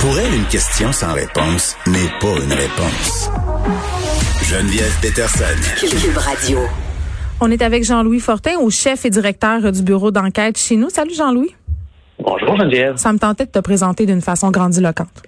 Pour elle, une question sans réponse n'est pas une réponse. Geneviève Peterson. Cube Radio. On est avec Jean-Louis Fortin, au chef et directeur du bureau d'enquête chez nous. Salut Jean-Louis. Bonjour Geneviève. Ça me tentait de te présenter d'une façon grandiloquente.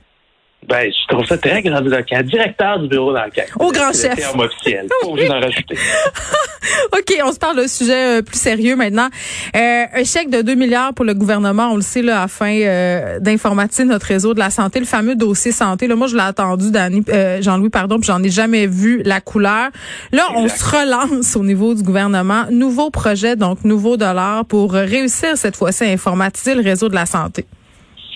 Ben, je trouve ça très grandiloquent. Directeur du bureau d'enquête. Au grand C'est chef. Terme officiel. Pas obligé d'en rajouter. OK, on se parle d'un sujet euh, plus sérieux maintenant. Euh, un chèque de 2 milliards pour le gouvernement, on le sait, là, afin euh, d'informatiser notre réseau de la santé, le fameux dossier santé. Là, moi, je l'ai attendu, euh, Jean-Louis, pardon, puis j'en ai jamais vu la couleur. Là, on se relance au niveau du gouvernement. Nouveau projet, donc nouveau dollar pour réussir cette fois-ci à informatiser le réseau de la santé.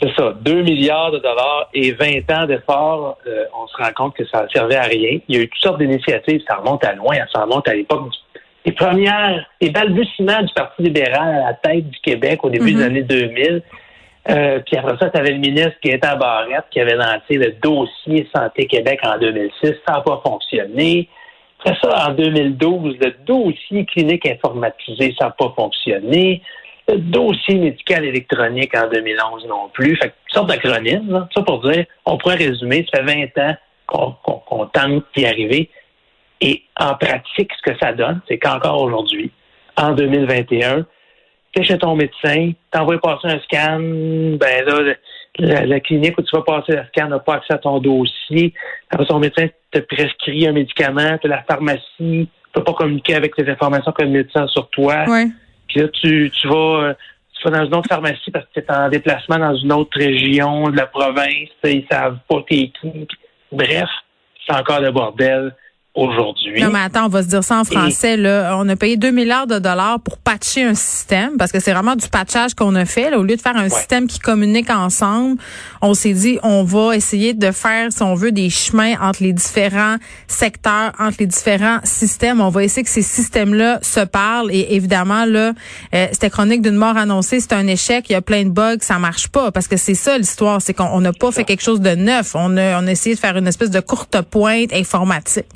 C'est ça. 2 milliards de dollars et 20 ans d'efforts. euh, on se rend compte que ça ne servait à rien. Il y a eu toutes sortes d'initiatives. Ça remonte à loin. Ça remonte à l'époque du- des premières, des balbutiements du Parti libéral à la tête du Québec au début Mhm. des années 2000. Euh, puis après ça, tu avais le ministre qui était à Barrette qui avait lancé le dossier Santé Québec en 2006. Ça n'a pas fonctionné. Après ça, en 2012, le dossier clinique informatisé, ça n'a pas fonctionné. Le dossier médical électronique en 2011 non plus. Fait que, une sorte d'acronyme, ça pour dire, on pourrait résumer, ça fait 20 ans qu'on qu'on- qu'on tente d'y arriver. Et en pratique, ce que ça donne, c'est qu'encore aujourd'hui, en 2021, tu es chez ton médecin, t'envoies passer un scan, ben là, la, la clinique où tu vas passer le scan n'a pas accès à ton dossier. Après, ton médecin te prescrit un médicament, tu la pharmacie, ne peut pas communiquer avec les informations le médecin sur toi. Ouais. Puis là, tu, tu vas euh, tu vas dans une autre pharmacie parce que tu es en déplacement dans une autre région de la province, ils savent pas t'es qui. Bref, c'est encore le bordel aujourd'hui. Non, mais attends, on va se dire ça en français. Là. On a payé 2 milliards de dollars pour patcher un système parce que c'est vraiment du patchage qu'on a fait. Là. Au lieu de faire un système qui communique ensemble, on s'est dit on va essayer de faire, si on veut, des chemins entre les différents secteurs, entre les différents systèmes. On va essayer que ces systèmes-là se parlent. Et évidemment, là, euh, c'était chronique d'une mort annoncée, c'est un échec, il y a plein de bugs, ça marche pas. Parce que c'est ça l'histoire, c'est qu'on n'a pas fait quelque chose de neuf. On a, on a essayé de faire une espèce de courte pointe informatique.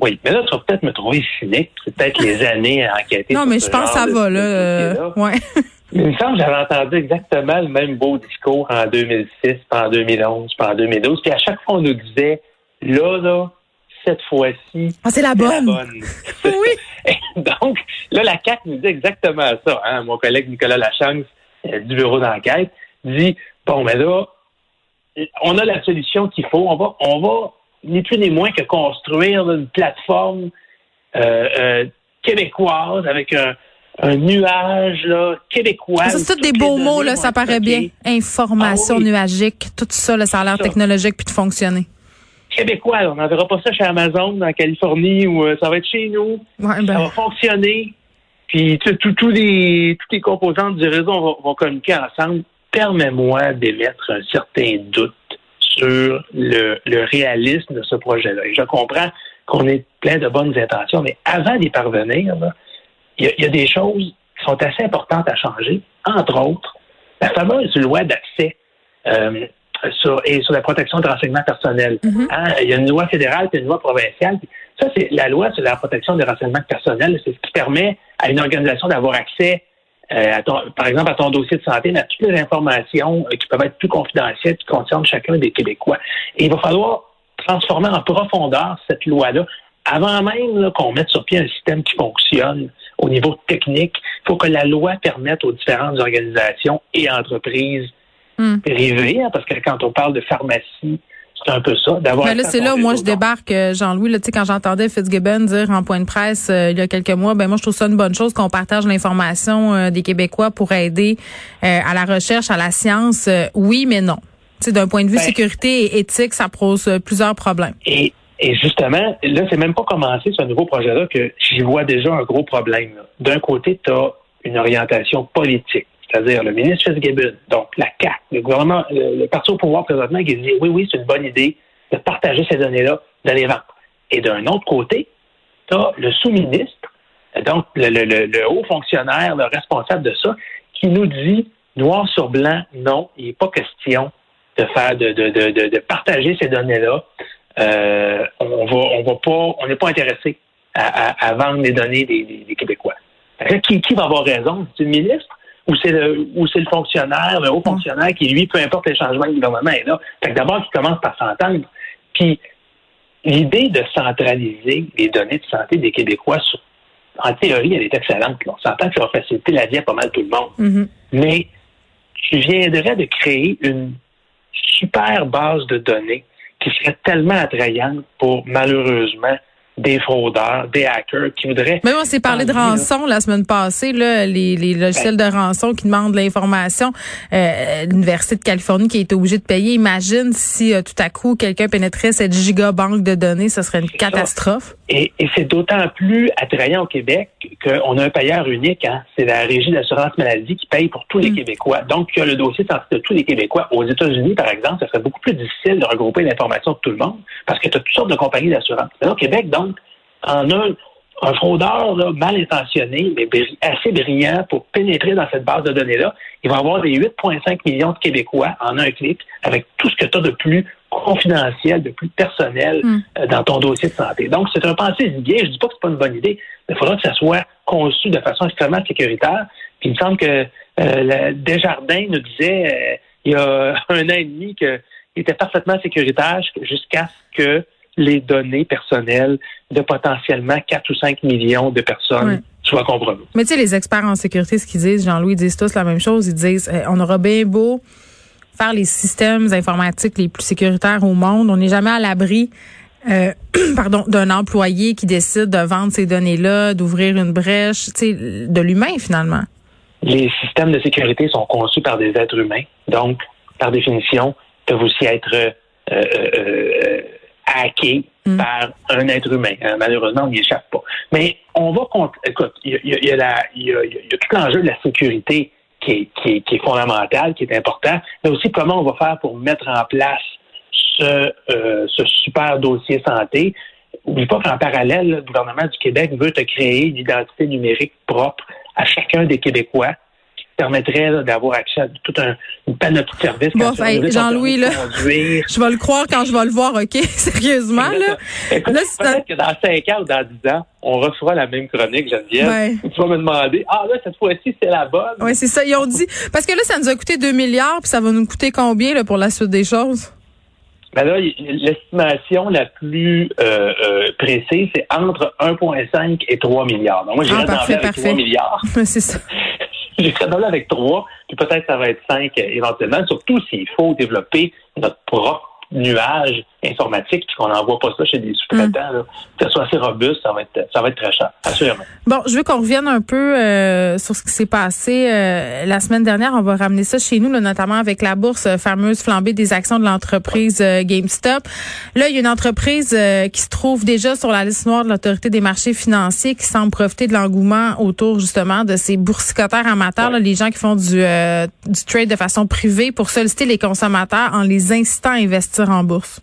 Oui, mais là, tu vas peut-être me trouver cynique. C'est peut-être les années à enquêter. Non, mais je pense que ça va, là. euh, ouais. Il me semble que j'avais entendu exactement le même beau discours en 2006, puis en 2011, puis en 2012. Puis à chaque fois, on nous disait, là, là, cette fois-ci, Ah, c'est la bonne. la bonne. Oui. Donc, là, la CAC nous dit exactement ça. Hein? Mon collègue Nicolas Lachance euh, du bureau d'enquête dit, bon, mais là, on a la solution qu'il faut. On va, on va ni plus ni moins que construire là, une plateforme euh, euh, québécoise avec un, un nuage là, québécois. C'est tous des beaux mots, là, ça paraît bien. Information Ah oui. nuagique, tout ça, là, ça a l'air technologique puis de fonctionner. Québécois, là. on n'enverra pas ça chez Amazon en Californie où euh, ça va être chez nous. Ouais, ça ben, va fonctionner. Puis tous les toutes les composantes du réseau vont, vont communiquer ensemble. Permets-moi d'émettre un certain doute sur le, le réalisme de ce projet-là. Et je comprends qu'on ait plein de bonnes intentions, mais avant d'y parvenir, il y, a- il y a des choses qui sont assez importantes à changer. Entre autres, la fameuse loi d'accès euh, sur, et sur la protection de renseignements personnels. Mhm. Hein, il y a une loi fédérale et une loi provinciale. Ça, c'est la loi sur la protection des renseignements personnels. C'est ce qui permet à une organisation d'avoir accès, à ton- par exemple, à ton dossier de santé, à toutes les informations euh, qui peuvent être plus confidentielles, qui concernent chacun des Québécois. Et il va falloir transformer en profondeur cette loi-là. Avant même qu'on mette sur pied un système qui fonctionne au niveau technique, il faut que la loi permette aux différentes organisations et entreprises Hmm. privées, hein, parce que quand on parle de pharmacie, c'est un peu ça, d'avoir ben là, c'est là où moi je débarque, euh, Jean-Louis. Là, tu sais, quand j'entendais Fitzgibbon dire en point de presse euh, il y a quelques mois, ben moi je trouve ça une bonne chose qu'on partage l'information euh, des Québécois pour aider euh, à la recherche, à la science. Oui, mais non. Tu sais, d'un point de vue Ben- sécurité et éthique, ça pose plusieurs problèmes. Et, et justement, là, c'est même pas commencé ce nouveau projet-là que j'y vois déjà un gros problème. D'un côté, tu as une orientation politique, c'est-à-dire le ministre Fitzgibbon, donc la CAC, le gouvernement, le, parti au pouvoir présentement qui dit oui, oui, c'est une bonne idée de partager ces données-là, de les vendre. Et d'un autre côté, tu as le sous-ministre, donc le, le- le- haut fonctionnaire, le responsable de ça, qui nous dit noir sur blanc, non, il n'est pas question de faire de, de, de, de, partager ces données-là. Euh, on va on va pas on n'est pas intéressé à, à, à vendre les données des, des- Québécois. Qui, qui va avoir raison? C'est le ministre? Ou c'est le ou c'est le fonctionnaire, le haut fonctionnaire qui, lui, peu importe les changements du gouvernement est là. Fait que d'abord, il commence par s'entendre. Puis l'idée de centraliser les données de santé des Québécois, en théorie, elle est excellente. On s'entend que ça va faciliter la vie à pas mal tout le monde. Mm-hmm. Mais tu viendrais de créer une super base de données qui serait tellement attrayante pour, malheureusement, des fraudeurs, des hackers qui voudraient. Mais on s'est parlé de rançon la semaine passée, là, les, les logiciels de rançon qui demandent de l'information. Euh, L'Université de Californie qui a été obligée de payer. Imagine si euh, tout à coup quelqu'un pénétrait cette gigabanque de données, ce serait une catastrophe. Et, et c'est d'autant plus attrayant au Québec qu'on a un payeur unique. Hein? C'est la Régie d'assurance maladie qui paye pour tous les mm. Québécois. Donc, il y a le dossier de santé de tous les Québécois. Aux États-Unis, par exemple, ça serait beaucoup plus difficile de regrouper l'information de tout le monde parce que tu as toutes sortes de compagnies d'assurance. Mais au Québec, donc, en un, un fraudeur mal intentionné, mais assez brillant pour pénétrer dans cette base de données-là, il va avoir des 8,5 millions de Québécois en un clic avec tout ce que tu as de plus confidentiel, de plus personnel hmm. euh, dans ton dossier de santé. Donc, c'est un pensée bien. Je dis pas que c'est pas une bonne idée, mais il faudra que ça soit conçu de façon extrêmement sécuritaire. Puis il me semble que euh, Desjardins nous disait euh, il y a un an et demi qu'il était parfaitement sécuritaire jusqu'à ce que les données personnelles de potentiellement 4 ou 5 millions de personnes soient compromises. Mais tu sais, les experts en sécurité, ce qu'ils disent, Jean-Louis, disent tous la même chose. Ils disent, eh, on aura bien beau faire les systèmes informatiques les plus sécuritaires au monde, on n'est jamais à l'abri euh, pardon, d'un employé qui décide de vendre ces données-là, d'ouvrir une brèche, tu sais, de l'humain finalement. Les systèmes de sécurité sont conçus par des êtres humains, donc par définition peuvent aussi être euh, euh, hacké mm. par un être humain. Hein, malheureusement, on n'y échappe pas. Mais on va écoute, il y a, tout l'enjeu de la sécurité qui est, qui, qui est fondamental, qui est important, mais aussi comment on va faire pour mettre en place ce, euh, ce super dossier santé. N'oublie pas qu'en parallèle, le gouvernement du Québec veut te créer une identité numérique propre à chacun des Québécois permettrait d'avoir accès à toute un, une panoplie de services. Bon, Jean-Louis, là, je vais le croire quand je vais le voir, OK? Sérieusement, là. Écoute, peut-être que dans 5 ans ou dans 10 ans, on refera la même chronique, Geneviève. Ouais. Tu vas me demander, ah là, cette fois-ci, c'est la bonne. Oui, c'est ça. Ils ont dit, parce que là, ça nous a coûté 2 milliards, puis ça va nous coûter combien là, pour la suite des choses? Ben là, l'estimation la plus euh, euh, précise, c'est entre 1,5 et 3 milliards. Donc, moi, j'irais ah, dans avec 3 milliards. c'est ça. J'ai là avec trois, puis peut-être ça va être cinq éventuellement, surtout s'il faut développer notre propre nuage informatique, puis qu'on n'envoie pas ça chez des sous-traitants, mm. que ce soit assez robuste, ça va être ça va être très cher, assurément. Bon, je veux qu'on revienne un peu euh, sur ce qui s'est passé euh, la semaine dernière. On va ramener ça chez nous, notamment avec la bourse euh, fameuse flambée des actions de l'entreprise GameStop. Là, il y a une entreprise qui se trouve déjà sur la liste noire de l'autorité des marchés financiers qui semble profiter de l'engouement autour justement de ces boursicoteurs amateurs, les gens qui font du, du trade de façon privée pour solliciter les consommateurs en les incitant à investir en bourse.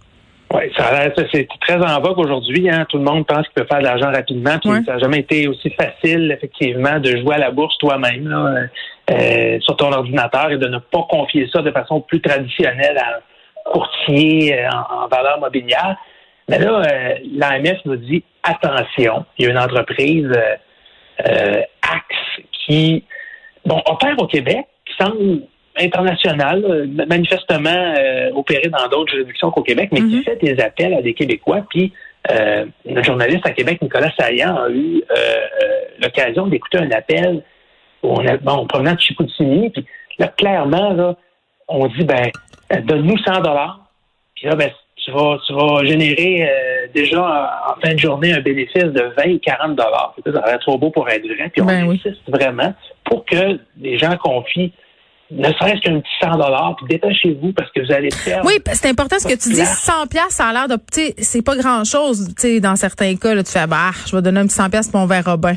Oui, ça c'est très en vogue aujourd'hui. Hein. Tout le monde pense qu'il peut faire de l'argent rapidement. Puis Ça n'a jamais été aussi facile, effectivement, de jouer à la bourse toi-même euh, euh, sur ton ordinateur et de ne pas confier ça de façon plus traditionnelle à un courtier euh, en, valeur mobilière. Mais là, l'AMF nous dit attention, il y a une entreprise Axe qui bon opère au Québec, qui semble international, euh, manifestement euh, opéré dans d'autres juridictions qu'au Québec, mais qui mhm. fait des appels à des Québécois. Puis euh, notre journaliste à Québec, Nicolas Saillant, a eu l'occasion d'écouter un appel où on a, bon, provenant de Chicoutimi. Puis là, clairement, là, on dit ben donne-nous 100 dollars. Puis là, ben, tu vas, tu vas générer déjà en, fin de journée un bénéfice de 20 ou 40 dollars. Ça être trop beau pour être vrai. Puis on ben insiste vraiment pour que les gens confient ne serait-ce qu'un petit 100 dollars, puis dépêchez-vous parce que vous allez faire. Oui, c'est important ce que tu dis. 100 pièces, ça a l'air de, tu sais, c'est pas grand-chose. Tu sais, dans certains cas, là, tu fais, bah, je vais donner un petit 100 pièces, puis on verra bien.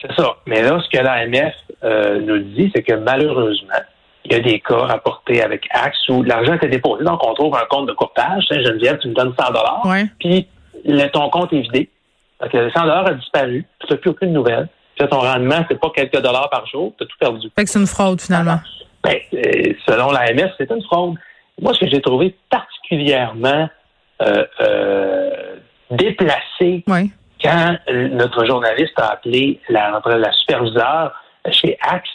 C'est ça. Mais là, ce que l'AMF euh, nous dit, c'est que malheureusement, il y a des cas rapportés avec Axe où l'argent était déposé, donc on trouve un compte de courtage. Geneviève, tu me donnes 100 dollars, puis ton compte est vidé. Donc, le 100 dollars a disparu, tu n'as plus aucune nouvelle. Ton rendement, c'est pas quelques dollars par jour, tu as tout perdu. Fait que c'est une fraude, finalement. Ben, euh, selon l'AMS, c'est une fraude. Moi, ce que j'ai trouvé particulièrement euh, euh, déplacé quand notre journaliste a appelé la, la superviseure chez Axe,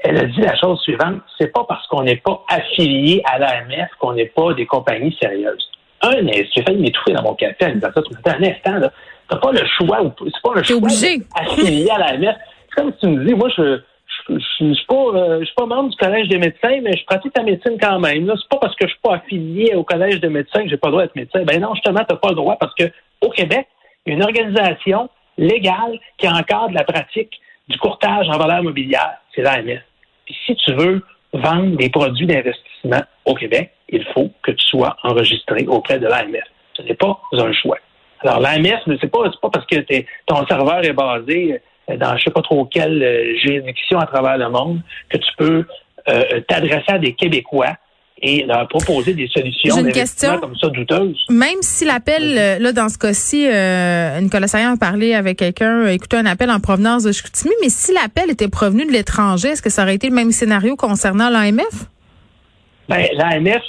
elle a dit la chose suivante, c'est pas parce qu'on n'est pas affilié à l'AMF qu'on n'est pas des compagnies sérieuses. Un, j'ai failli m'étouffer dans mon café elle me ça tout un instant, là. T'as pas le choix, c'est pas le choix affilié à l'AMF. C'est comme si tu me dis, moi, je, je, je, suis pas, euh, je suis pas membre du collège des médecins, mais je pratique la médecine quand même. Là, c'est pas parce que je suis pas affilié au collège des médecins que j'ai pas le droit d'être médecin. Ben non, justement, t'as pas le droit parce que au Québec, il y a une organisation légale qui encadre la pratique du courtage en valeur mobilière. C'est l'AMF. Puis si tu veux vendre des produits d'investissement au Québec, il faut que tu sois enregistré auprès de l'AMF. Ce n'est pas un choix. Alors, l'AMF, c'est pas, pas parce que ton serveur est basé dans je sais pas trop quelle euh, juridiction à travers le monde que tu peux euh, t'adresser à des Québécois et leur proposer des solutions une question. comme ça douteuses. Même si l'appel, euh, là, dans ce cas-ci, Nicolas Saillant a parlé avec quelqu'un, écouté un appel en provenance de Chicoutimi, mais si l'appel était provenu de l'étranger, est-ce que ça aurait été le même scénario concernant l'AMF? Ben, l'AMF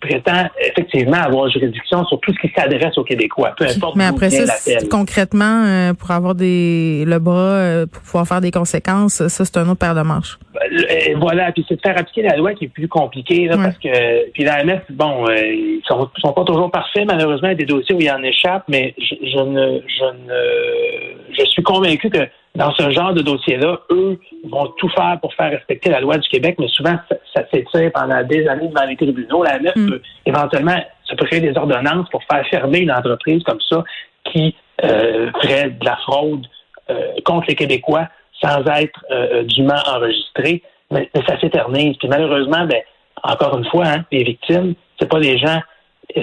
prétend effectivement avoir juridiction sur tout ce qui s'adresse aux Québécois, peu importe Mais après ça, concrètement, euh, pour avoir des le bras, euh, pour pouvoir faire des conséquences, ça, c'est un autre paire de manches. Ben, voilà, puis c'est de faire appliquer la loi qui est plus compliquée, là, parce que puis l'AMF, bon, euh, ils sont, sont pas toujours parfaits, malheureusement, il y a des dossiers où il en échappe, mais je, je ne je ne je suis convaincu que dans ce genre de dossier-là, eux vont tout faire pour faire respecter la loi du Québec, mais souvent, ça, ça s'étire pendant des années devant les tribunaux. La MF mm. peut éventuellement se créer des ordonnances pour faire fermer une entreprise comme ça qui euh, ferait de la fraude euh, contre les Québécois sans être euh, dûment enregistré. Mais, ça s'éternise. Puis malheureusement, ben, encore une fois, hein, les victimes, c'est pas les gens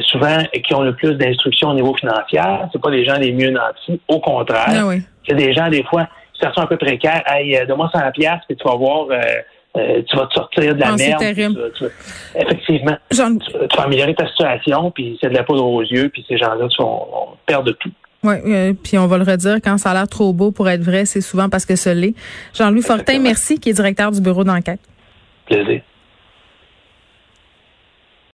souvent qui ont le plus d'instructions au niveau financier, c'est pas les gens les mieux nantis. Au contraire, ah c'est des gens des fois situation un peu précaire, hey, euh, donne-moi 100 pièces puis tu vas voir, euh, euh, tu vas te sortir de la ah, merde. effectivement, tu, vas améliorer ta situation, puis c'est de la poudre aux yeux, puis ces gens-là vont, perdre tout. Oui, puis on va le redire, quand ça a l'air trop beau pour être vrai, c'est souvent parce que ce l'est. Jean-Louis Fortin, merci, qui est directeur du bureau d'enquête. Plaisir.